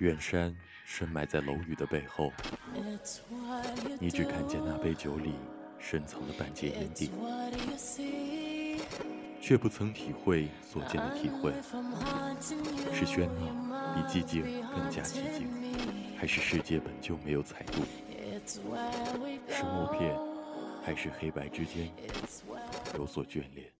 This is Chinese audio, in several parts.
远山深埋在楼宇的背后，你只看见那杯酒里深藏的半截烟蒂，却不曾体会所见的体会。是喧闹比寂静更加寂静，还是世界本就没有彩度？是默片，还是黑白之间有所眷恋？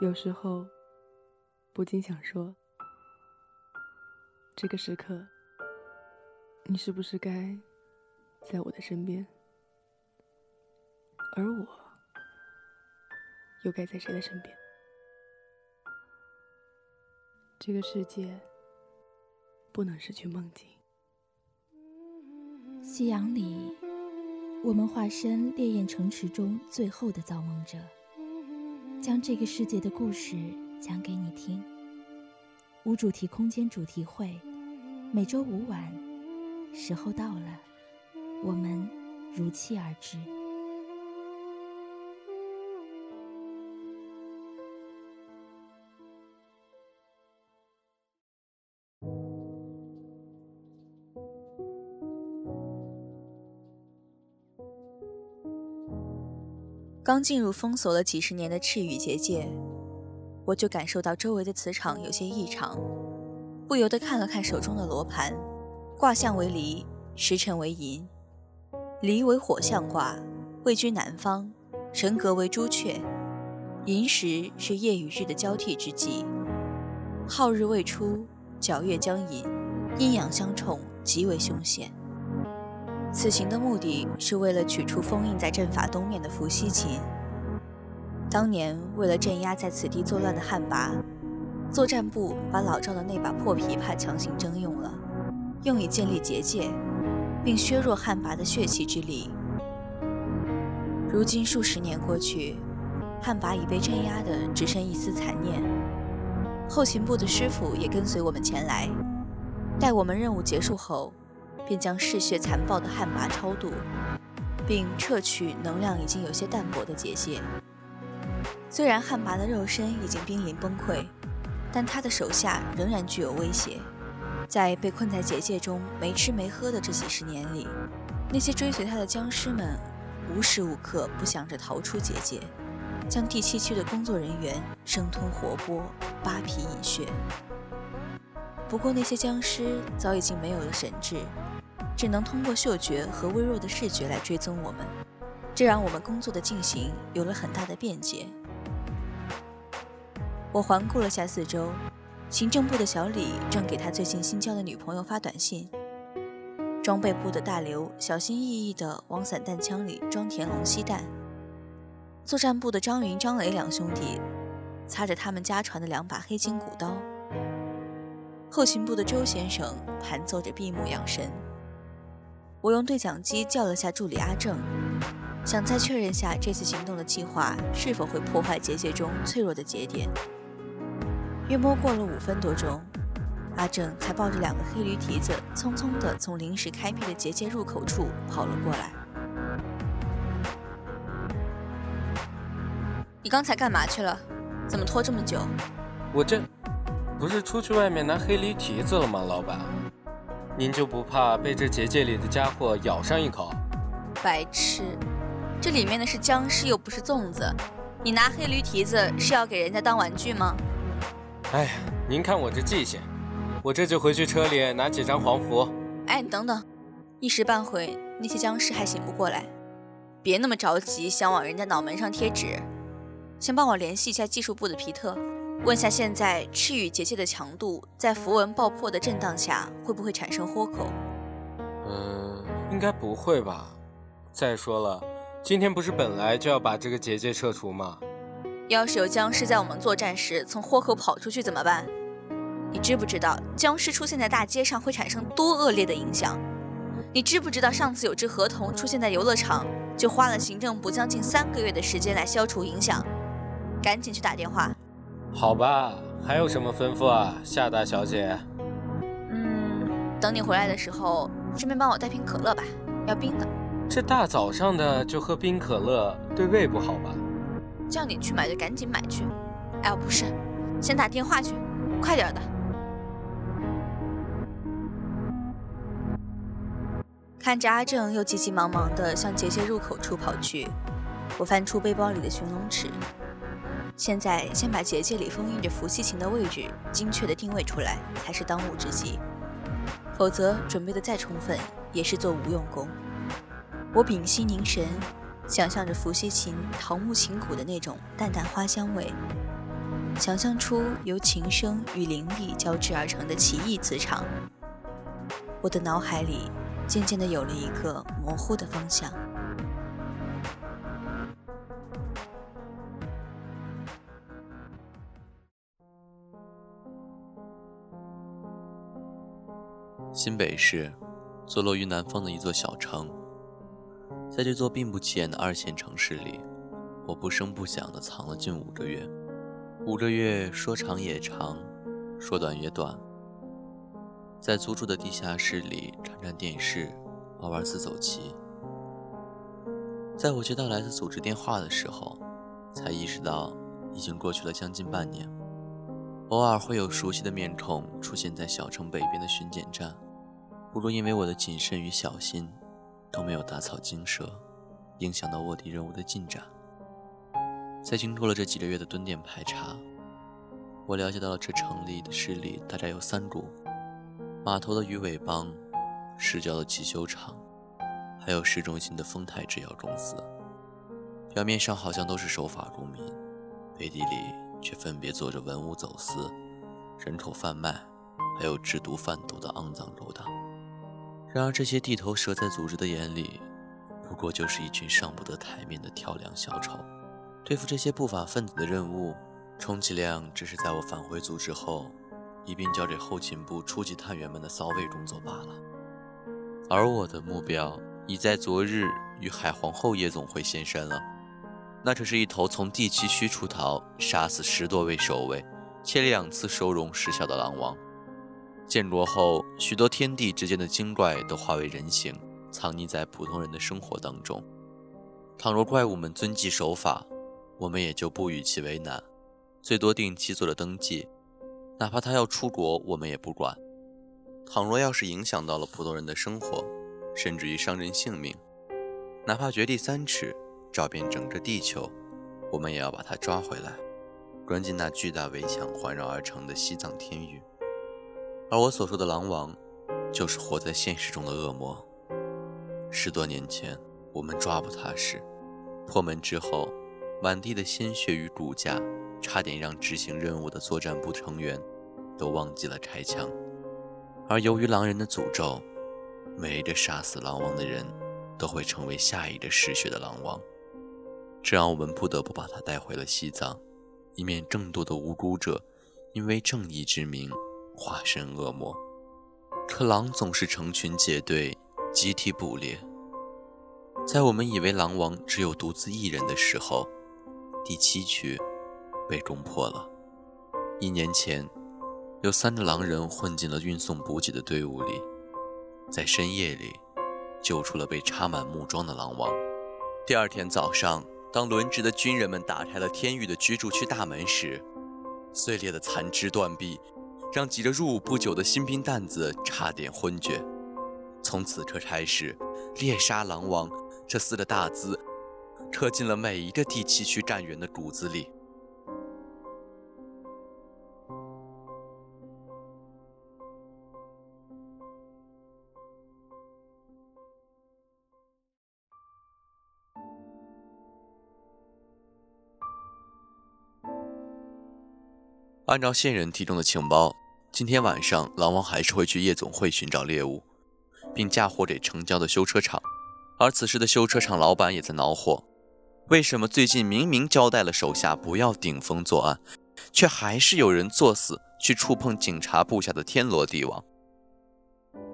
有时候，不禁想说：这个时刻，你是不是该在我的身边？而我，又该在谁的身边？这个世界，不能失去梦境。夕阳里，我们化身烈焰城池中最后的造梦者。将这个世界的故事讲给你听。无主题空间主题会，每周五晚，时候到了，我们如期而至。刚进入封锁了几十年的赤羽结界，我就感受到周围的磁场有些异常，不由得看了看手中的罗盘，卦象为离，时辰为寅，离为火象卦，位居南方，神格为朱雀，寅时是夜与日的交替之际，皓日未出，皎月将隐，阴阳相冲，极为凶险。此行的目的是为了取出封印在阵法东面的伏羲琴。当年为了镇压在此地作乱的汉魃，作战部把老赵的那把破琵琶强行征用了，用以建立结界，并削弱汉魃的血气之力。如今数十年过去，汉魃已被镇压的只剩一丝残念。后勤部的师傅也跟随我们前来，待我们任务结束后。便将嗜血残暴的汉魃超度，并撤去能量已经有些淡薄的结界。虽然汉魃的肉身已经濒临崩溃，但他的手下仍然具有威胁。在被困在结界中没吃没喝的这几十年里，那些追随他的僵尸们无时无刻不想着逃出结界，将第七区的工作人员生吞活剥、扒皮饮血。不过那些僵尸早已经没有了神智。只能通过嗅觉和微弱的视觉来追踪我们，这让我们工作的进行有了很大的便捷。我环顾了下四周，行政部的小李正给他最近新交的女朋友发短信，装备部的大刘小心翼翼地往散弹枪里装填龙息弹，作战部的张云、张磊两兄弟擦着他们家传的两把黑金古刀，后勤部的周先生盘奏着闭目养神。我用对讲机叫了下助理阿正，想再确认下这次行动的计划是否会破坏结界中脆弱的节点。约摸过了五分多钟，阿正才抱着两个黑驴蹄子，匆匆地从临时开辟的结界入口处跑了过来。你刚才干嘛去了？怎么拖这么久？我这不是出去外面拿黑驴蹄子了吗，老板？您就不怕被这结界里的家伙咬上一口？白痴，这里面的是僵尸，又不是粽子。你拿黑驴蹄子是要给人家当玩具吗？哎呀，您看我这记性，我这就回去车里拿几张黄符。哎，你等等，一时半会那些僵尸还醒不过来，别那么着急想往人家脑门上贴纸，先帮我联系一下技术部的皮特。问下，现在赤羽结界的强度在符文爆破的震荡下会不会产生豁口？嗯，应该不会吧。再说了，今天不是本来就要把这个结界撤除吗？要是有僵尸在我们作战时从豁口跑出去怎么办？你知不知道僵尸出现在大街上会产生多恶劣的影响？你知不知道上次有只河童出现在游乐场，就花了行政部将近三个月的时间来消除影响？赶紧去打电话。好吧，还有什么吩咐啊，夏大小姐？嗯，等你回来的时候，顺便帮我带瓶可乐吧，要冰的。这大早上的就喝冰可乐，对胃不好吧？叫你去买就赶紧买去。哎，不是，先打电话去，快点的。看着阿正又急急忙忙地向结界入口处跑去，我翻出背包里的寻龙尺。现在先把结界里封印着伏羲琴的位置精确地定位出来，才是当务之急。否则准备的再充分，也是做无用功。我屏息凝神，想象着伏羲琴桃木琴骨的那种淡淡花香味，想象出由琴声与灵力交织而成的奇异磁场。我的脑海里渐渐地有了一个模糊的方向。新北市，坐落于南方的一座小城。在这座并不起眼的二线城市里，我不声不响地藏了近五个月。五个月说长也长，说短也短。在租住的地下室里看看电视，玩玩自走棋。在我接到来自组织电话的时候，才意识到已经过去了将近半年。偶尔会有熟悉的面孔出现在小城北边的巡检站，不过因为我的谨慎与小心。都没有打草惊蛇，影响到卧底任务的进展。在经过了这几个月的蹲点排查，我了解到了这城里的势力大概有三股：码头的鱼尾帮、市郊的汽修厂，还有市中心的丰泰制药公司。表面上好像都是守法公民，背地里却分别做着文物走私、人口贩卖，还有制毒贩毒的肮脏勾当。然而，这些地头蛇在组织的眼里，不过就是一群上不得台面的跳梁小丑。对付这些不法分子的任务，充其量只是在我返回组织后，一并交给后勤部初级探员们的扫尾工作罢了。而我的目标已在昨日与海皇后夜总会现身了。那可是一头从第七区出逃，杀死十多位守卫，且两次收容失效的狼王。建国后，许多天地之间的精怪都化为人形，藏匿在普通人的生活当中。倘若怪物们遵纪守法，我们也就不与其为难，最多定期做了登记。哪怕他要出国，我们也不管。倘若要是影响到了普通人的生活，甚至于伤人性命，哪怕掘地三尺，找遍整个地球，我们也要把他抓回来，关进那巨大围墙环绕而成的西藏天域。而我所说的狼王，就是活在现实中的恶魔。十多年前，我们抓捕他时，破门之后，满地的鲜血与骨架，差点让执行任务的作战部成员都忘记了开枪。而由于狼人的诅咒，每一个杀死狼王的人，都会成为下一个嗜血的狼王。这让我们不得不把他带回了西藏，以免更多的无辜者因为正义之名。化身恶魔，可狼总是成群结队，集体捕猎。在我们以为狼王只有独自一人的时候，第七区被攻破了。一年前，有三个狼人混进了运送补给的队伍里，在深夜里救出了被插满木桩的狼王。第二天早上，当轮值的军人们打开了天域的居住区大门时，碎裂的残肢断臂。让几个入伍不久的新兵蛋子差点昏厥。从此刻开始，“猎杀狼王”这四个大字刻进了每一个第七区战员的骨子里。按照线人提供的情报，今天晚上狼王还是会去夜总会寻找猎物，并嫁祸给城郊的修车厂。而此时的修车厂老板也在恼火：为什么最近明明交代了手下不要顶风作案，却还是有人作死去触碰警察部下的天罗地网？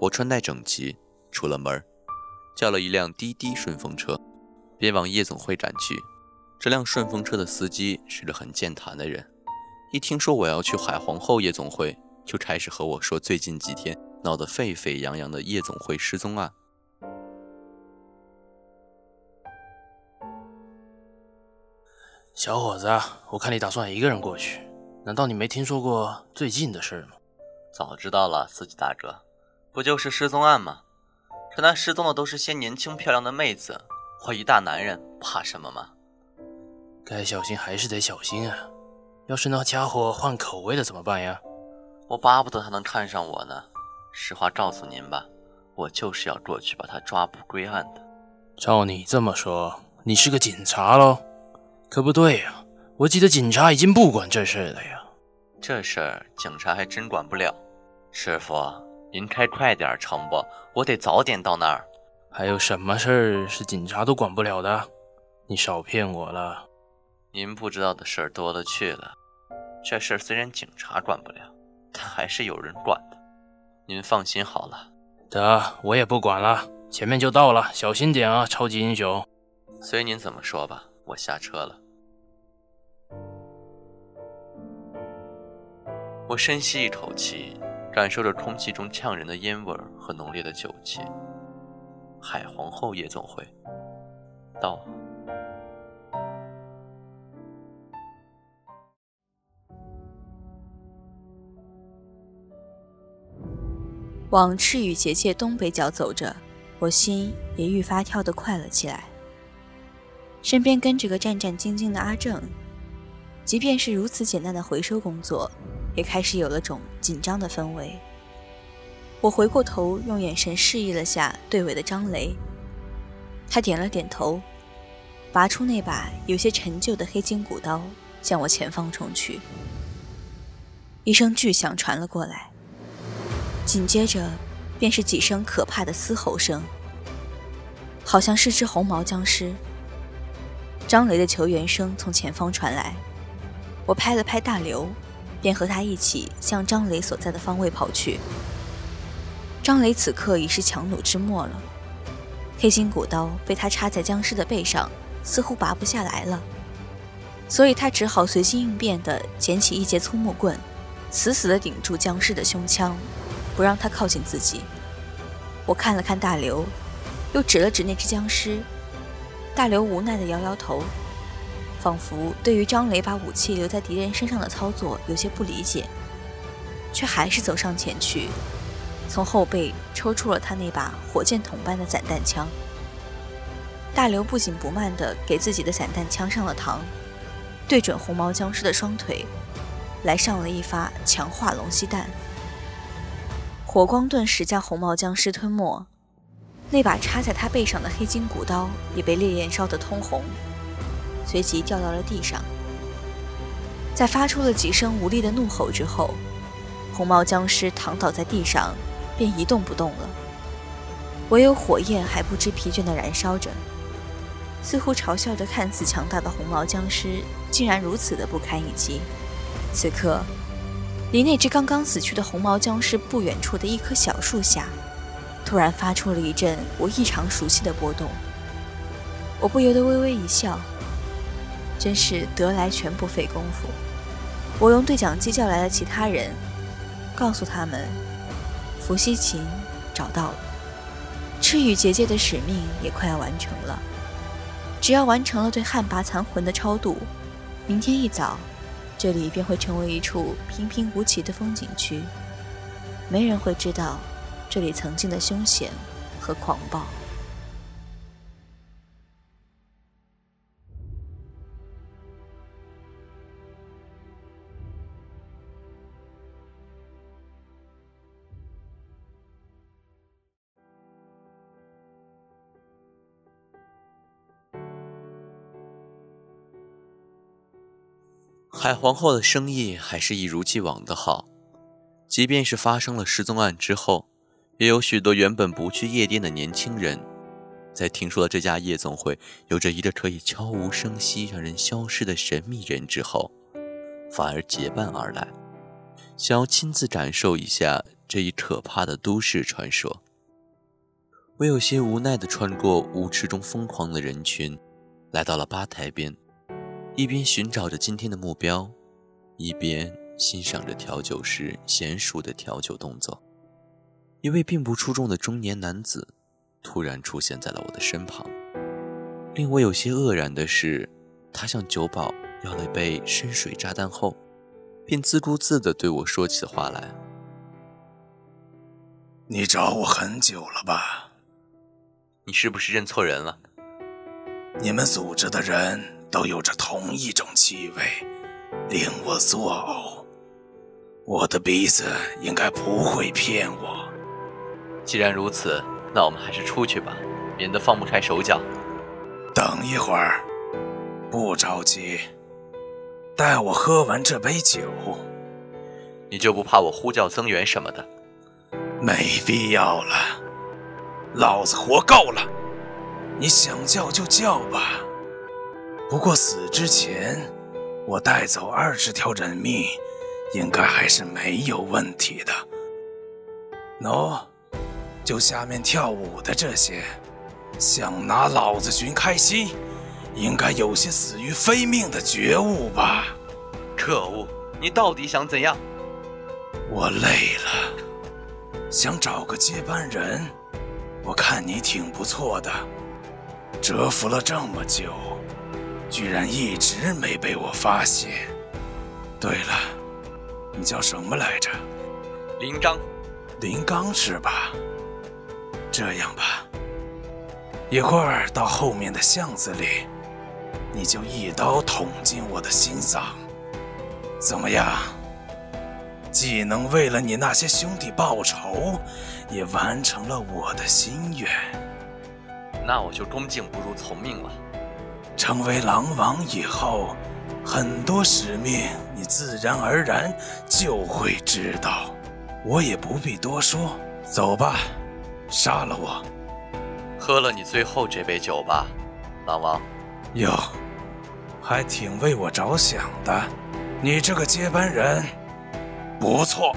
我穿戴整齐，出了门，叫了一辆滴滴顺风车，便往夜总会赶去。这辆顺风车的司机是个很健谈的人。一听说我要去海皇后夜总会，就开始和我说最近几天闹得沸沸扬扬的夜总会失踪案。小伙子，我看你打算一个人过去，难道你没听说过最近的事吗？早知道了，司机大哥，不就是失踪案吗？可那失踪的都是些年轻漂亮的妹子，我一大男人怕什么吗？该小心还是得小心啊！要是那家伙换口味了怎么办呀？我巴不得他能看上我呢。实话告诉您吧，我就是要过去把他抓捕归案的。照你这么说，你是个警察喽？可不对呀，我记得警察已经不管这事了呀。这事儿警察还真管不了。师傅，您开快点成不？我得早点到那儿。还有什么事儿是警察都管不了的？你少骗我了。您不知道的事儿多了去了。这事儿虽然警察管不了，但还是有人管的。您放心好了。得，我也不管了。前面就到了，小心点啊，超级英雄。随您怎么说吧。我下车了。我深吸一口气，感受着空气中呛人的烟味和浓烈的酒气。海皇后夜总会，到。往赤羽结界东北角走着，我心也愈发跳得快了起来。身边跟着个战战兢兢的阿正，即便是如此简单的回收工作，也开始有了种紧张的氛围。我回过头，用眼神示意了下队尾的张雷，他点了点头，拔出那把有些陈旧的黑金骨刀，向我前方冲去。一声巨响传了过来，紧接着便是几声可怕的嘶吼声，好像是只红毛僵尸。张雷的求援声从前方传来，我拍了拍大刘，便和他一起向张雷所在的方位跑去。张雷此刻已是强弩之末了，黑金骨刀被他插在僵尸的背上，似乎拔不下来了，所以他只好随机应变地捡起一截粗木棍，死死地顶住僵尸的胸腔，不让他靠近自己。我看了看大刘，又指了指那只僵尸。大刘无奈地摇摇头，仿佛对于张雷把武器留在敌人身上的操作有些不理解，却还是走上前去，从后背抽出了他那把火箭筒般的散弹枪。大刘不紧不慢地给自己的散弹枪上了膛，对准红毛僵尸的双腿，来上了一发强化龙息弹，火光顿时将红毛僵尸吞没。那把插在他背上的黑金骨刀也被烈焰烧得通红，随即掉到了地上。在发出了几声无力的怒吼之后，红毛僵尸躺倒在地上，便一动不动了。唯有火焰还不知疲倦地燃烧着，似乎嘲笑着看似强大的红毛僵尸竟然如此的不堪一击。此刻，离那只刚刚死去的红毛僵尸不远处的一棵小树下。突然发出了一阵我异常熟悉的波动，我不由得微微一笑，真是得来全不费工夫。我用对讲机叫来了其他人，告诉他们，伏羲琴找到了，赤羽结界的使命也快要完成了。只要完成了对旱魃残魂的超度，明天一早，这里便会成为一处平平无奇的风景区，没人会知道。这里曾经的凶险和狂暴。海皇后的生意还是一如既往的好，即便是发生了失踪案之后。也有许多原本不去夜店的年轻人，在听说了这家夜总会有着一个可以悄无声息让人消失的神秘人之后，反而结伴而来，想要亲自感受一下这一可怕的都市传说。我有些无奈地穿过舞池中疯狂的人群，来到了吧台边，一边寻找着今天的目标，一边欣赏着调酒师娴熟的调酒动作。一位并不出众的中年男子突然出现在了我的身旁。令我有些愕然的是，他向酒保要了一杯深水炸弹后，便自顾自地对我说起话来：“你找我很久了吧？你是不是认错人了？你们组织的人都有着同一种气味，令我作呕。我的鼻子应该不会骗我。”既然如此，那我们还是出去吧，免得放不开手脚。等一会儿，不着急，待我喝完这杯酒。你就不怕我呼叫增援什么的？没必要了，老子活够了。你想叫就叫吧。不过死之前，我带走二十条人命，应该还是没有问题的。喏。就下面跳舞的这些，想拿老子寻开心，应该有些死于非命的觉悟吧？可恶，你到底想怎样？我累了，想找个接班人。我看你挺不错的，蛰伏了这么久，居然一直没被我发现。对了，你叫什么来着？林刚。林刚是吧？这样吧，一会儿到后面的巷子里，你就一刀捅进我的心脏，怎么样？既能为了你那些兄弟报仇，也完成了我的心愿。那我就恭敬不如从命了。成为狼王以后，很多使命你自然而然就会知道，我也不必多说。走吧。杀了我，喝了你最后这杯酒吧，狼王。哟，还挺为我着想的，你这个接班人不错。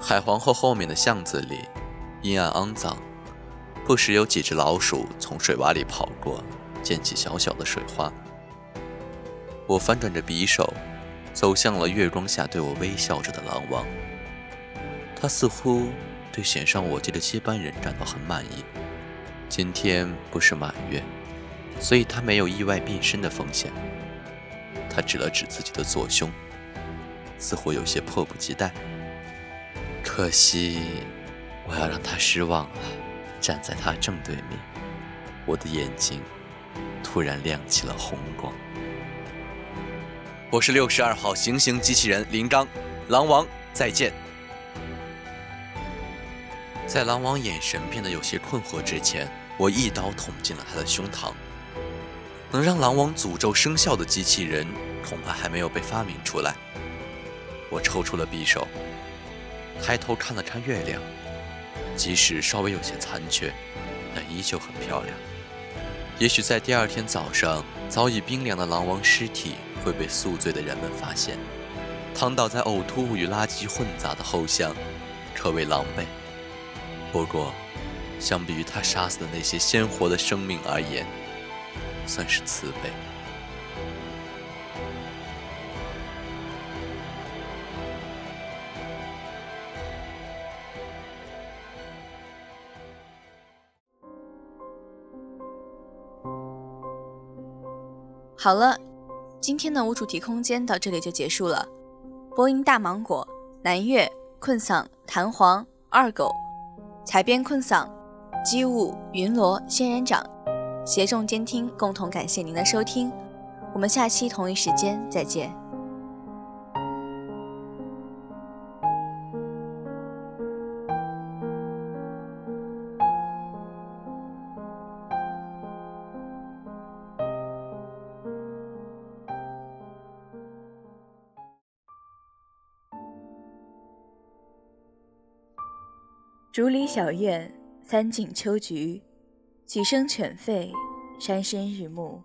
海皇后后面的巷子里阴暗肮脏，不时有几只老鼠从水洼里跑过，溅起小小的水花。我翻转着匕首。走向了月光下对我微笑着的狼王，他似乎对选上我这个接班人感到很满意。今天不是满月，所以他没有意外变身的风险。他指了指自己的左胸，似乎有些迫不及待。可惜，我要让他失望了。站在他正对面，我的眼睛突然亮起了红光。我是六十二号行刑机器人林刚，狼王再见。在狼王眼神变得有些困惑之前，我一刀捅进了他的胸膛。能让狼王诅咒生效的机器人，恐怕还没有被发明出来。我抽出了匕首，抬头看了看月亮，即使稍微有些残缺，但依旧很漂亮。也许在第二天早上，早已冰凉的狼王尸体。会被宿醉的人们发现，躺倒在呕吐物与垃圾混杂的后巷，可谓狼狈。不过，相比于他杀死的那些鲜活的生命而言，算是慈悲。好了。今天的无主题空间到这里就结束了。播音大芒果、南岳、困嗓、弹簧、二狗、采编困嗓、机务、云罗、仙人掌，协众监听，共同感谢您的收听。我们下期同一时间再见。竹里小院，三径秋菊，几声犬吠，山深日暮。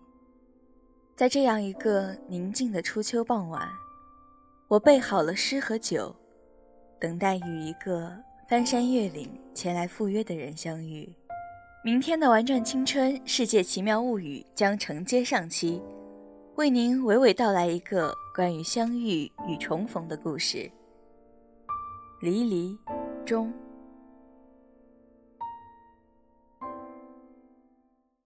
在这样一个宁静的初秋傍晚，我备好了诗和酒，等待与一个翻山越岭前来赴约的人相遇。明天的《玩转青春世界奇妙物语》将承接上期，为您娓娓道来一个关于相遇与重逢的故事。离离中。